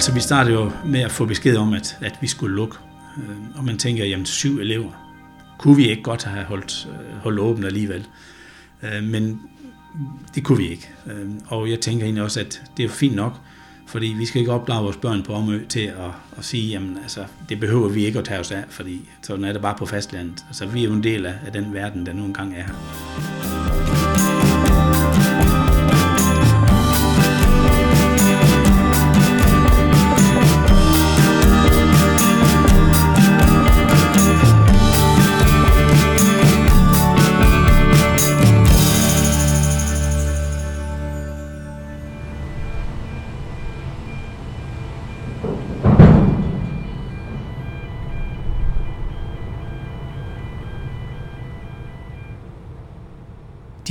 Altså, vi startede jo med at få besked om, at, at vi skulle lukke. Øh, og man tænker, jamen syv elever. Kunne vi ikke godt have holdt, øh, holdt åbent alligevel? Øh, men det kunne vi ikke. Og jeg tænker egentlig også, at det er fint nok, fordi vi skal ikke opdrage vores børn på Omø til at, at sige, jamen altså, det behøver vi ikke at tage os af, fordi sådan er det bare på fastlandet. Altså, vi er jo en del af, af den verden, der nu engang er her.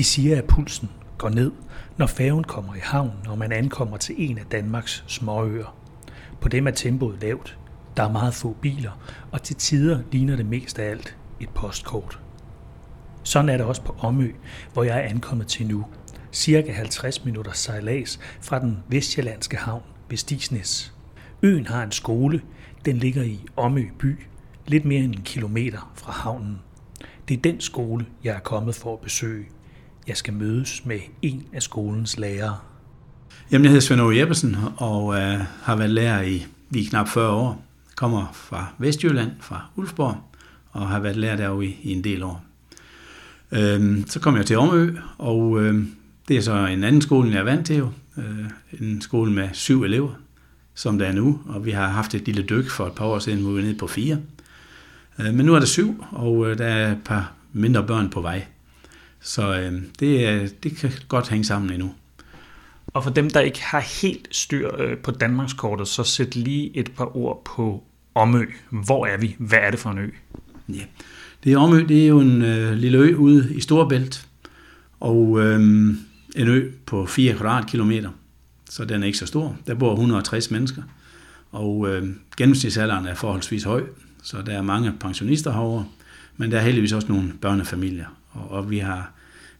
Siger, at pulsen går ned, når færgen kommer i havn, når man ankommer til en af Danmarks småøer. På dem er tempoet lavt. Der er meget få biler, og til tider ligner det mest af alt et postkort. Sådan er det også på Omø, hvor jeg er ankommet til nu. Cirka 50 minutter sejlads fra den vestjyllandske havn ved Stisnes. Øen har en skole. Den ligger i Omø by, lidt mere end en kilometer fra havnen. Det er den skole, jeg er kommet for at besøge jeg skal mødes med en af skolens lærere. Jamen, jeg hedder Svend Ove Jeppesen og øh, har været lærer i lige knap 40 år. Kommer fra Vestjylland, fra Ulfborg, og har været lærer derovre i, i en del år. Øhm, så kom jeg til Omø, og øh, det er så en anden skole, end jeg er vant til jo. Øh, en skole med syv elever, som der er nu, og vi har haft et lille dyk for et par år siden, hvor vi er nede på fire. Øh, men nu er der syv, og øh, der er et par mindre børn på vej. Så øh, det, det kan godt hænge sammen endnu. Og for dem, der ikke har helt styr øh, på Danmarkskortet, så sæt lige et par ord på Omø. Hvor er vi? Hvad er det for en ø? Ja, det er Omø, det er jo en øh, lille ø ude i Storbælt, og øh, en ø på 4 kvadratkilometer, så den er ikke så stor. Der bor 160 mennesker, og øh, gennemsnitsalderen er forholdsvis høj, så der er mange pensionister herovre, men der er heldigvis også nogle børnefamilier, og, og vi har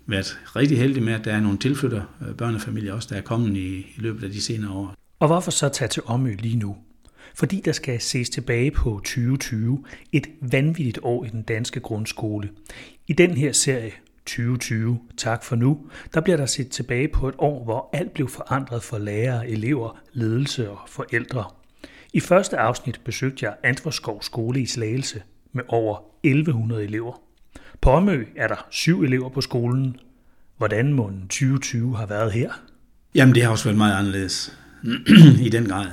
været rigtig heldige med, at der er nogle tilflytter øh, børnefamilier også, der er kommet i, i løbet af de senere år. Og hvorfor så tage til Omø lige nu? Fordi der skal ses tilbage på 2020, et vanvittigt år i den danske grundskole. I den her serie 2020, tak for nu, der bliver der set tilbage på et år, hvor alt blev forandret for lærere, elever, ledelse og forældre. I første afsnit besøgte jeg Antvorskov skole i Slagelse med over 1100 elever. På Omø er der syv elever på skolen. Hvordan må 2020 har været her? Jamen, det har også været meget anderledes. I den grad.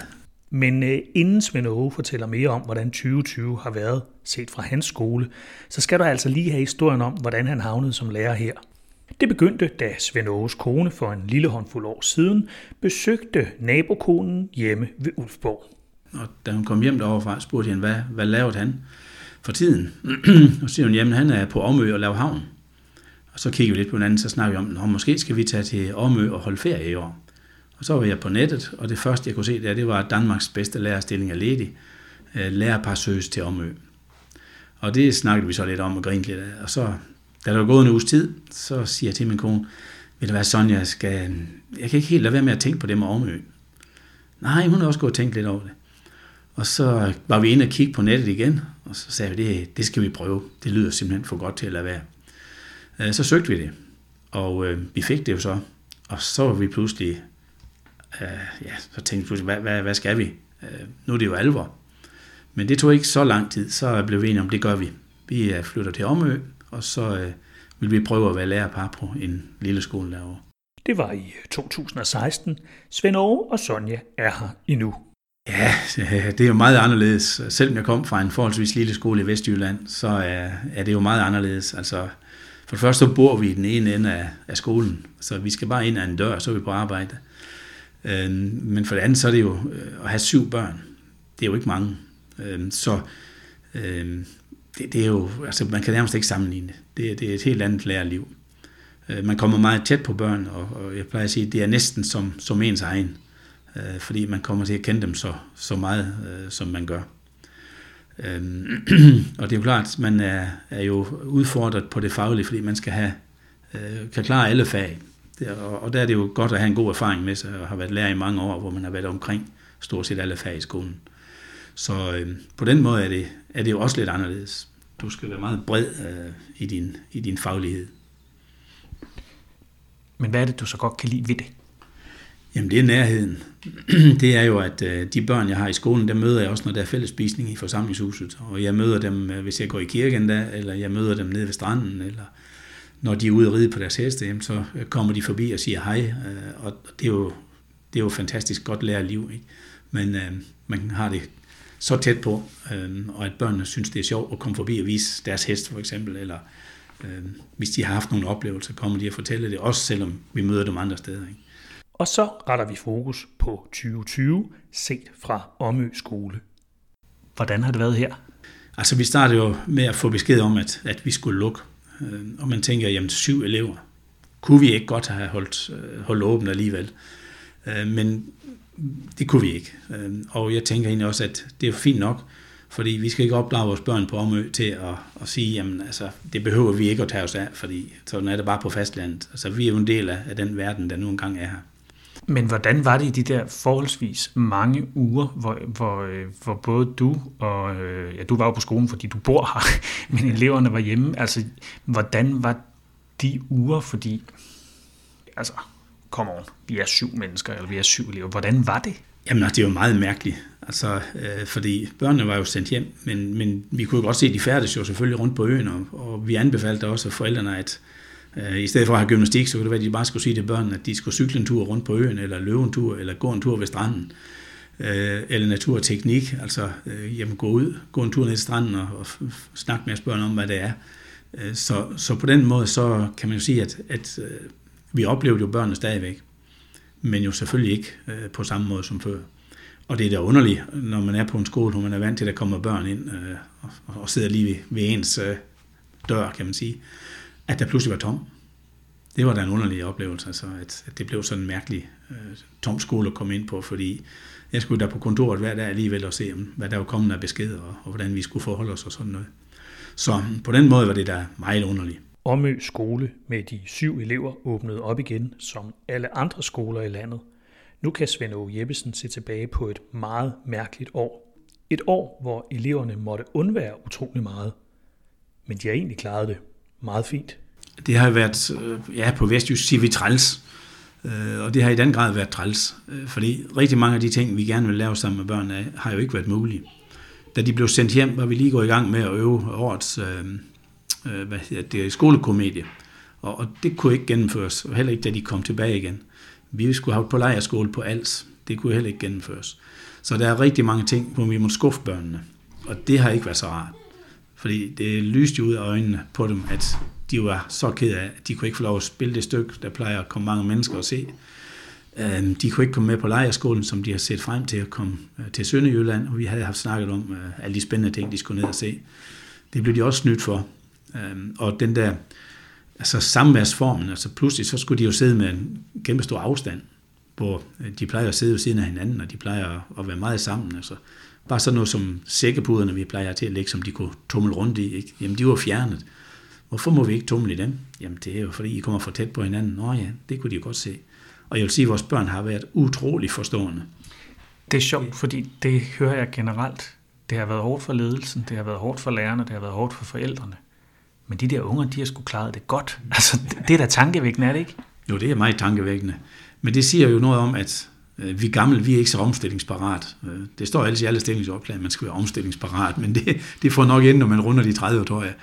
Men øh, inden Svend Aage fortæller mere om, hvordan 2020 har været set fra hans skole, så skal du altså lige have historien om, hvordan han havnede som lærer her. Det begyndte, da Svend Ages kone for en lille håndfuld år siden besøgte nabokonen hjemme ved Ulfborg. Og da hun kom hjem deroverfra, spurgte jeg, hvad, hvad lavede han? For tiden. og så siger hun, jamen han er på Omø og laver havn. Og så kigger vi lidt på hinanden, så snakker vi om, at måske skal vi tage til Omø og holde ferie i år. Og så var jeg på nettet, og det første, jeg kunne se der, det var, at Danmarks bedste lærerstilling er ledig. Øh, Lærerpar søges til Omø. Og det snakkede vi så lidt om og grinte lidt af. Og så, da der var gået en uges tid, så siger jeg til min kone, vil det være sådan, jeg skal... Jeg kan ikke helt lade være med at tænke på det med Omø. Nej, hun har også gået og tænkt lidt over det. Og så var vi inde og kigge på nettet igen, og så sagde vi, det, det skal vi prøve. Det lyder simpelthen for godt til at lade være. Øh, så søgte vi det, og øh, vi fik det jo så. Og så var vi pludselig, øh, ja, så tænkte vi pludselig, hvad, hvad, hvad skal vi? Øh, nu er det jo alvor. Men det tog ikke så lang tid, så blev vi enige om, det gør vi. Vi øh, flytter til Omø, og så øh, vil vi prøve at være lærerpar på en lille skole derovre. Det var i øh, 2016. Svend og Sonja er her endnu. Ja, øh, det er jo meget anderledes. Selvom jeg kom fra en forholdsvis lille skole i Vestjylland, så øh, er, det jo meget anderledes. Altså, for det første så bor vi i den ene ende af, af skolen, så vi skal bare ind ad en dør, så er vi på arbejde. Øh, men for det andet, så er det jo at have syv børn. Det er jo ikke mange. Så det, det er jo, altså man kan nærmest ikke sammenligne det. Det, det er et helt andet lærerliv. Man kommer meget tæt på børn, og, og jeg plejer at sige, at det er næsten som, som ens egen øh, fordi man kommer til at kende dem så, så meget, øh, som man gør. Øhm, og det er jo klart, man er, er jo udfordret på det faglige, fordi man skal have, øh, kan klare alle fag. Det, og, og der er det jo godt at have en god erfaring med sig, og har været lærer i mange år, hvor man har været omkring stort set alle fag i skolen. Så øh, på den måde er det, er det jo også lidt anderledes. Du skal være meget bred øh, i, din, i din faglighed. Men hvad er det, du så godt kan lide ved det? Jamen det er nærheden. det er jo, at øh, de børn, jeg har i skolen, dem møder jeg også, når der er fællesspisning i forsamlingshuset. Og jeg møder dem, øh, hvis jeg går i kirken der, eller jeg møder dem nede ved stranden, eller når de er ude og ride på deres heste, så øh, kommer de forbi og siger hej. Og det er jo, det er jo fantastisk godt lære liv, Ikke? Men man har det så tæt på, og at børnene synes, det er sjovt at komme forbi og vise deres hest for eksempel, eller hvis de har haft nogle oplevelser, kommer de at fortælle det, også selvom vi møder dem andre steder. Ikke? Og så retter vi fokus på 2020, set fra Omø Skole. Hvordan har det været her? Altså, vi startede jo med at få besked om, at, at vi skulle lukke. Øh, og man tænker, jamen syv elever, kunne vi ikke godt have holdt, øh, holdt åbent alligevel? Øh, men det kunne vi ikke. Og jeg tænker egentlig også, at det er fint nok, fordi vi skal ikke opdrage vores børn på Omø til at, at sige, jamen altså, det behøver vi ikke at tage os af, fordi sådan er det bare på fastlandet. Altså, vi er jo en del af, af den verden, der nu engang er her. Men hvordan var det i de der forholdsvis mange uger, hvor, hvor, øh, hvor både du og, øh, ja, du var jo på skolen, fordi du bor her, men eleverne var hjemme. Altså, hvordan var de uger, fordi, altså, kom on, vi er syv mennesker, eller vi er syv elever. Hvordan var det? Jamen, altså, det var meget mærkeligt, altså, øh, fordi børnene var jo sendt hjem, men, men vi kunne jo godt se, at de færdes jo selvfølgelig rundt på øen, og, og vi anbefalede også forældrene, at Øh, I stedet for at have gymnastik, så kunne det være, at de bare skulle sige til børnene, at de skulle cykle en tur rundt på øen, eller løbe en tur, eller gå en tur ved stranden. Øh, eller naturteknik, altså øh, jamen, gå ud, gå en tur ned til stranden og, og snakke med børn om, hvad det er. Øh, så, så på den måde, så kan man jo sige, at, at vi oplevede jo børnene stadigvæk, men jo selvfølgelig ikke på samme måde som før. Og det er da underligt, når man er på en skole, hvor man er vant til, at der kommer børn ind og, og sidder lige ved, ved ens dør, kan man sige at der pludselig var tom. Det var da en underlig oplevelse, altså, at, at det blev sådan en mærkelig øh, tom skole at komme ind på, fordi jeg skulle der på kontoret hver dag alligevel og se, hvad der var kommet af beskeder, og, og hvordan vi skulle forholde os og sådan noget. Så mm, på den måde var det da meget underligt. Omø skole med de syv elever åbnede op igen, som alle andre skoler i landet. Nu kan Svend O. Jeppesen se tilbage på et meget mærkeligt år. Et år, hvor eleverne måtte undvære utrolig meget. Men de har egentlig klaret det meget fint. Det har været, øh, ja, på Vestjysk siger vi træls. Øh, og det har i den grad været træls. Øh, fordi rigtig mange af de ting, vi gerne vil lave sammen med børnene, har jo ikke været mulige. Da de blev sendt hjem, var vi lige gået i gang med at øve årets øh, hvad hedder det, skolekomedie. Og, og det kunne ikke gennemføres, og heller ikke da de kom tilbage igen. Vi skulle have på lejerskole på Als. Det kunne heller ikke gennemføres. Så der er rigtig mange ting, hvor vi må skuffe børnene. Og det har ikke været så rart. Fordi det lyste ud af øjnene på dem, at de var så ked af, at de kunne ikke få lov at spille det stykke, der plejer at komme mange mennesker og se. Øhm, de kunne ikke komme med på lejerskolen, som de har set frem til at komme øh, til Sønderjylland, og vi havde haft snakket om øh, alle de spændende ting, de skulle ned og se. Det blev de også snydt for. Øhm, og den der altså samværsformen, altså pludselig så skulle de jo sidde med en kæmpe stor afstand, hvor øh, de plejer at sidde ved siden af hinanden, og de plejer at være meget sammen. Altså, Bare sådan noget som sækkepuderne, vi plejer til at lægge, som de kunne tumle rundt i, ikke? jamen de var fjernet. Hvorfor må vi ikke tumle i dem? Jamen det er jo fordi, I kommer for tæt på hinanden. Nå ja, det kunne de jo godt se. Og jeg vil sige, at vores børn har været utrolig forstående. Det er sjovt, fordi det hører jeg generelt. Det har været hårdt for ledelsen, det har været hårdt for lærerne, det har været hårdt for forældrene. Men de der unger, de har sgu klaret det godt. Altså, det er da tankevækkende, er det ikke? Jo, det er meget tankevækkende. Men det siger jo noget om, at Øh, vi gamle, vi er ikke så omstillingsparat. Øh, det står altid i alle stillingsopslag, at man skal være omstillingsparat, men det, det får nok ind, når man runder de 30 år, tror jeg.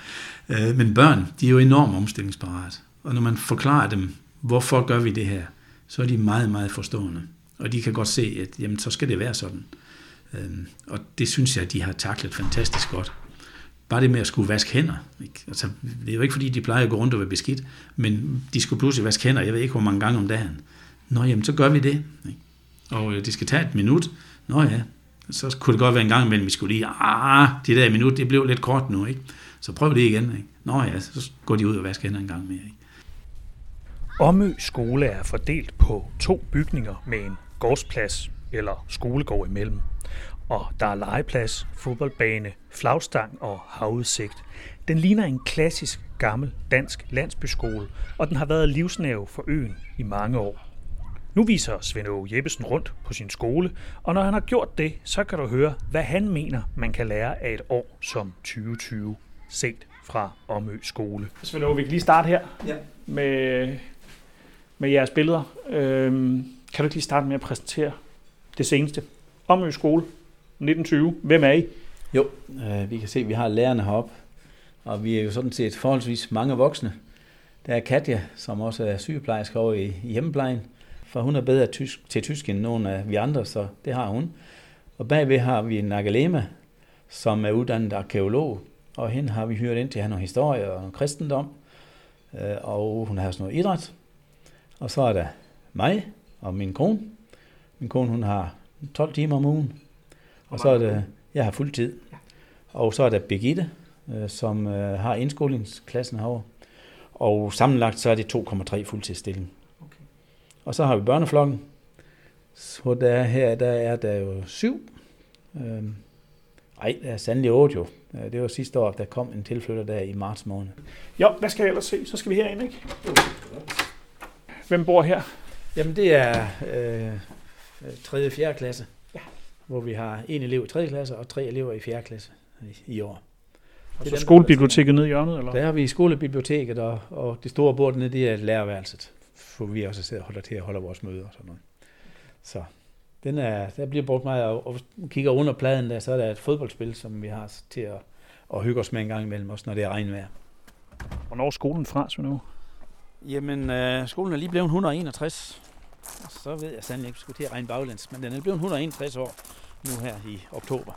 Øh, men børn, de er jo enormt omstillingsparat. Og når man forklarer dem, hvorfor gør vi det her, så er de meget, meget forstående. Og de kan godt se, at jamen, så skal det være sådan. Øhm, og det synes jeg, de har taklet fantastisk godt. Bare det med at skulle vaske hænder. Ikke? Altså, det er jo ikke, fordi de plejer at gå rundt og være beskidt, men de skulle pludselig vaske hænder, jeg ved ikke, hvor mange gange om dagen. Nå, jamen, så gør vi det. Ikke? Og øh, det skal tage et minut. Nå ja, så kunne det godt være en gang imellem, vi skulle lige, ah, det der minut, det blev lidt kort nu, ikke? Så prøv det igen, ikke? Nå ja, så går de ud og vasker hænder en gang mere, ikke? Omø skole er fordelt på to bygninger med en gårdsplads eller skolegård imellem. Og der er legeplads, fodboldbane, flagstang og havudsigt. Den ligner en klassisk gammel dansk landsbyskole, og den har været livsnerve for øen i mange år. Nu viser Svend Åge Jeppesen rundt på sin skole, og når han har gjort det, så kan du høre, hvad han mener, man kan lære af et år som 2020, set fra Omø Skole. Svend Åge, vi kan lige starte her Ja. med, med jeres billeder. Øhm, kan du ikke lige starte med at præsentere det seneste? Omø Skole 1920. Hvem er I? Jo, øh, vi kan se, at vi har lærerne heroppe, og vi er jo sådan set forholdsvis mange voksne. Der er Katja, som også er sygeplejerske over i, i hjemmeplejen, for hun er bedre tysk, til tysk end nogen af vi andre, så det har hun. Og bagved har vi Nagalema, som er uddannet arkeolog, og hende har vi hyret ind til at have noget historie og noget kristendom, øh, og hun har sådan noget idræt. Og så er der mig og min kone. Min kone, hun har 12 timer om ugen. Og så er det, jeg har fuld tid. Og så er der Birgitte, øh, som øh, har indskolingsklassen herovre. Og sammenlagt så er det 2,3 fuldtidsstilling. Og så har vi børneflokken. Så der er her, der er der jo syv. Øhm, ej, der er sandelig otte jo. Det var sidste år, der kom en tilflytter der i marts måned. Jo, hvad skal jeg ellers se? Så skal vi herind, ikke? Hvem bor her? Jamen det er øh, 3. og 4. klasse, Ja. hvor vi har en elev i 3. klasse og tre elever i 4. klasse i, år. Og så dem, skolebiblioteket nede i hjørnet, eller? Der har vi skolebiblioteket, og, og det store bord nede, det er lærerværelset, hvor vi også sidder og holder til at holde vores møder og sådan noget. Så den er, der bliver brugt meget, og, og kigger under pladen der, så er der et fodboldspil, som vi har til at, at hygge os med en gang imellem, også når det er regnvejr. Hvornår er skolen fra, Svend Åge? Jamen, øh, skolen er lige blevet 161. Og så ved jeg sandelig ikke, at skulle til at regne baglæns, men den er blevet 161 år nu her i oktober.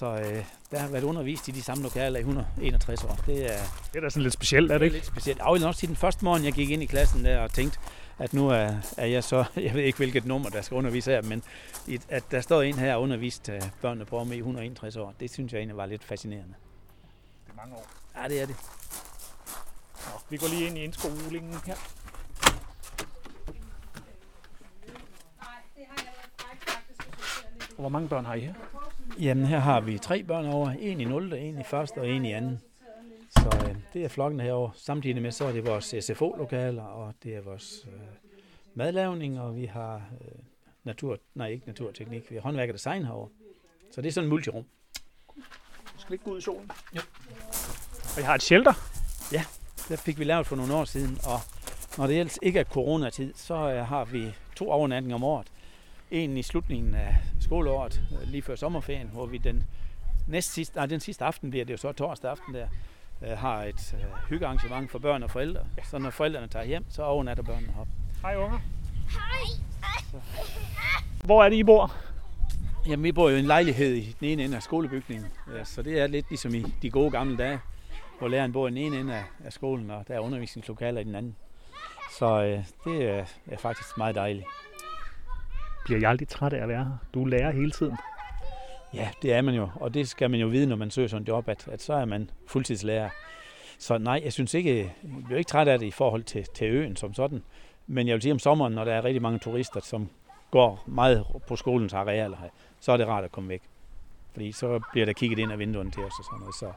Så øh, der har været undervist i de samme lokaler i 161 år. Det er, Det er da sådan lidt specielt, er det det er ikke? lidt specielt. Jeg vil nok sige, den første morgen, jeg gik ind i klassen der og tænkte, at nu er, er jeg så, jeg ved ikke hvilket nummer, der skal undervise her, men at der står en her og undervist øh, børnene på om i 161 år, det synes jeg egentlig var lidt fascinerende. Det er mange år. Ja, det er det. Nå, vi går lige ind i indskolingen her. Og hvor mange børn har I her? Jamen, her har vi tre børn over. En i 0., en i første og en i anden. Så øh, det er flokken herovre. Samtidig med, så er det vores SFO-lokaler, og det er vores øh, madlavning, og vi har øh, natur, nej, ikke naturteknik, vi har håndværk og design herovre. Så det er sådan en multirum. Skal vi ikke gå ud i solen? Jo. Og I har et shelter? Der fik vi lavet for nogle år siden, og når det ellers ikke er coronatid, så øh, har vi to overnatninger om året. En i slutningen af skoleåret, øh, lige før sommerferien, hvor vi den næst sidste, nej, den sidste aften bliver det jo så torsdag aften der, øh, har et øh, hyggearrangement for børn og forældre. Så når forældrene tager hjem, så overnatter børnene op. Hej unger. Hvor er det, I bor? Jamen, vi bor jo i en lejlighed i den ene ende af skolebygningen, ja, så det er lidt ligesom i de gode gamle dage, hvor læreren bor i den ene ende af, af skolen, og der er undervisningslokaler i den anden. Så øh, det er, er faktisk meget dejligt. Bliver jeg aldrig træt af at være her? Du lærer hele tiden. Ja, det er man jo, og det skal man jo vide, når man søger sådan en job, at, at så er man fuldtidslærer. Så nej, jeg synes ikke, jeg bliver ikke træt af det i forhold til, til øen som sådan. Men jeg vil sige om sommeren, når der er rigtig mange turister, som går meget på skolens arealer her, så er det rart at komme væk. Fordi så bliver der kigget ind af vinduerne til os og sådan noget. Så,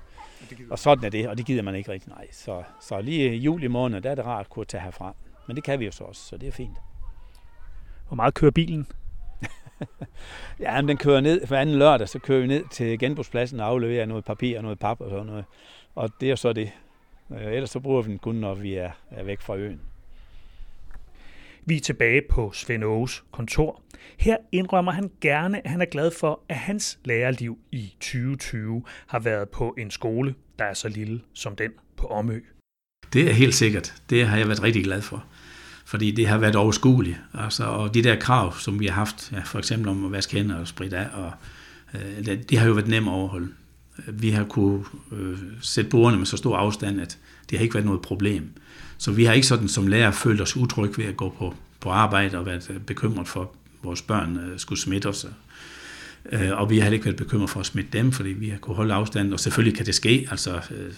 og sådan er det, og det gider man ikke rigtig. Nej, så, så lige i juli måned, der er det rart at kunne tage herfra. Men det kan vi jo så også, så det er fint. Hvor meget kører bilen? Ja, men den kører ned for anden lørdag, så kører vi ned til genbrugspladsen og afleverer noget papir og noget pap og sådan noget. Og det er så det. Øh, Ellers så bruger vi den kun, når vi er, er væk fra øen. Vi er tilbage på Svend Åges kontor. Her indrømmer han gerne, at han er glad for, at hans lærerliv i 2020 har været på en skole, der er så lille som den på Omø. Det er helt sikkert. Det har jeg været rigtig glad for. Fordi det har været overskueligt. Altså, og de der krav, som vi har haft, ja, for eksempel om at vaske hænder og spritte af, og, øh, det, det har jo været nemt at overholde. Vi har kunne øh, sætte bordene med så stor afstand, at det har ikke været noget problem. Så vi har ikke sådan som lærer følt os utrygge ved at gå på, på arbejde og været øh, bekymret for, at vores børn øh, skulle smitte os. Øh, og vi har heller ikke været bekymret for at smitte dem, fordi vi har kunne holde afstand, og selvfølgelig kan det ske. Altså, øh,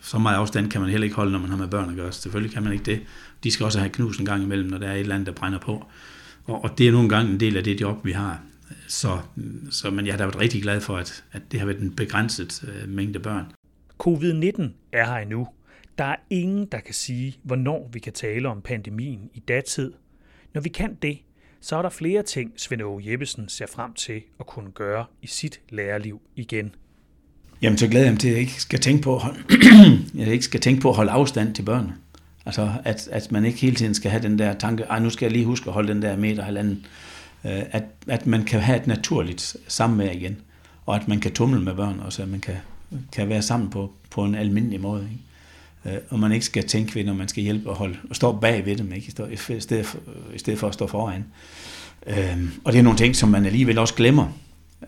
så meget afstand kan man heller ikke holde, når man har med børn at gøre. Selvfølgelig kan man ikke det. De skal også have knus en gang imellem, når der er et eller andet, der brænder på. Og, og det er nogle gange en del af det job, vi har. Så, så men jeg har da været rigtig glad for, at, at det har været en begrænset øh, mængde børn. Covid-19 er her endnu, Der er ingen, der kan sige, hvornår vi kan tale om pandemien i datid. Når vi kan det, så er der flere ting, Svend Aage Jeppesen ser frem til at kunne gøre i sit lærerliv igen. Jamen, så glæder jeg mig til, at jeg ikke skal tænke på at holde, jeg ikke skal tænke på at holde afstand til børnene. Altså, at, at man ikke hele tiden skal have den der tanke, ej, nu skal jeg lige huske at holde den der meter halvanden. Øh, at, at man kan have et naturligt samvær igen, og at man kan tumle med børn, og så man kan, kan være sammen på, på en almindelig måde. Ikke? Øh, og man ikke skal tænke ved, når man skal hjælpe og, holde, og stå bag ved dem, ikke? I, stedet for, i stedet for at stå foran. Øh, og det er nogle ting, som man alligevel også glemmer.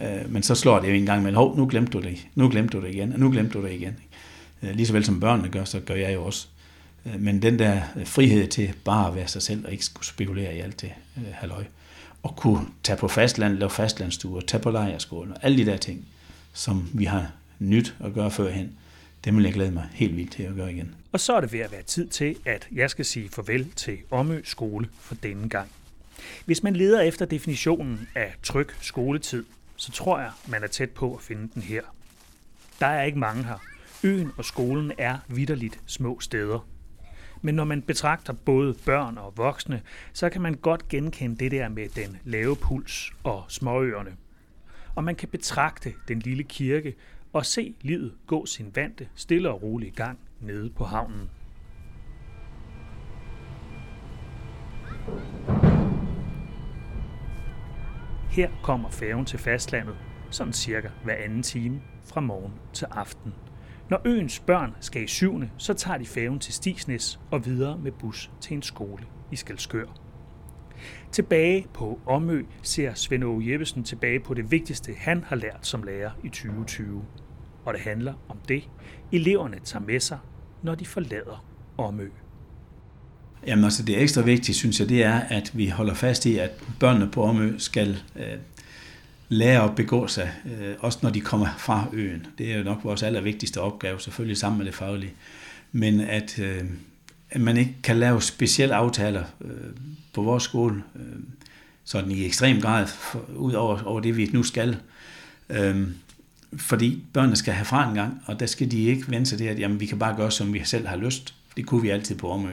Øh, men så slår det jo en gang med, hov, nu glemte du det, nu glemte du det igen, og nu glemte du det igen. Øh, lige så vel som børnene gør, så gør jeg jo også. Øh, men den der frihed til bare at være sig selv, og ikke skulle spekulere i alt det halløj og kunne tage på fastland, lave fastlandsture, tage på lejerskole og alle de der ting, som vi har nyt at gøre førhen, det vil jeg glæde mig helt vildt til at gøre igen. Og så er det ved at være tid til, at jeg skal sige farvel til Omø skole for denne gang. Hvis man leder efter definitionen af tryg skoletid, så tror jeg, man er tæt på at finde den her. Der er ikke mange her. Øen og skolen er vidderligt små steder. Men når man betragter både børn og voksne, så kan man godt genkende det der med den lave puls og småøerne. Og man kan betragte den lille kirke og se livet gå sin vante, stille og rolig gang nede på havnen. Her kommer færgen til fastlandet, sådan cirka hver anden time fra morgen til aften. Når øens børn skal i syvende, så tager de færgen til Stisnes og videre med bus til en skole i Skalskør. Tilbage på Omø ser Svend Aage Jeppesen tilbage på det vigtigste, han har lært som lærer i 2020. Og det handler om det, eleverne tager med sig, når de forlader Omø. Jamen altså det ekstra vigtige, synes jeg, det er, at vi holder fast i, at børnene på Omø skal øh, lære at begå sig, øh, også når de kommer fra øen. Det er jo nok vores allervigtigste opgave, selvfølgelig sammen med det faglige. Men at, øh, at man ikke kan lave specielle aftaler øh, på vores skole, øh, sådan i ekstrem grad, for, ud over, over det, vi nu skal. Øh, fordi børnene skal have fra en gang, og der skal de ikke vente sig til, at jamen, vi kan bare gøre, som vi selv har lyst. Det kunne vi altid på Omø.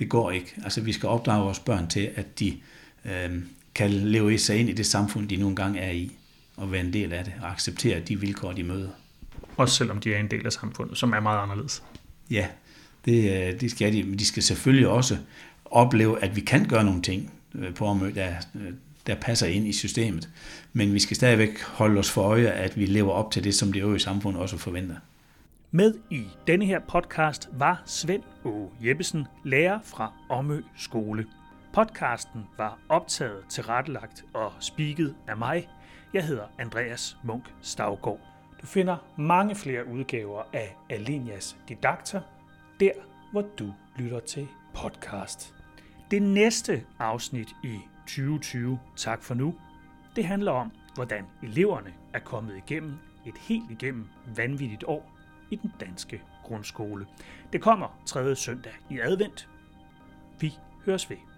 Det går ikke. Altså, vi skal opdrage vores børn til, at de øh, kan leve sig ind i det samfund, de nogle gange er i, og være en del af det, og acceptere de vilkår, de møder. Også selvom de er en del af samfundet, som er meget anderledes. Ja, det, øh, det skal de. Men de skal selvfølgelig også opleve, at vi kan gøre nogle ting øh, på området, der, øh, der passer ind i systemet. Men vi skal stadigvæk holde os for øje, at vi lever op til det, som det øvrige samfund også forventer. Med i denne her podcast var Svend Å. Jeppesen, lærer fra Omø Skole. Podcasten var optaget, tilrettelagt og spiket af mig. Jeg hedder Andreas Munk Stavgård. Du finder mange flere udgaver af Alenias Didakter, der hvor du lytter til podcast. Det næste afsnit i 2020, tak for nu, det handler om, hvordan eleverne er kommet igennem et helt igennem vanvittigt år i den danske grundskole. Det kommer tredje søndag i advent. Vi høres ved.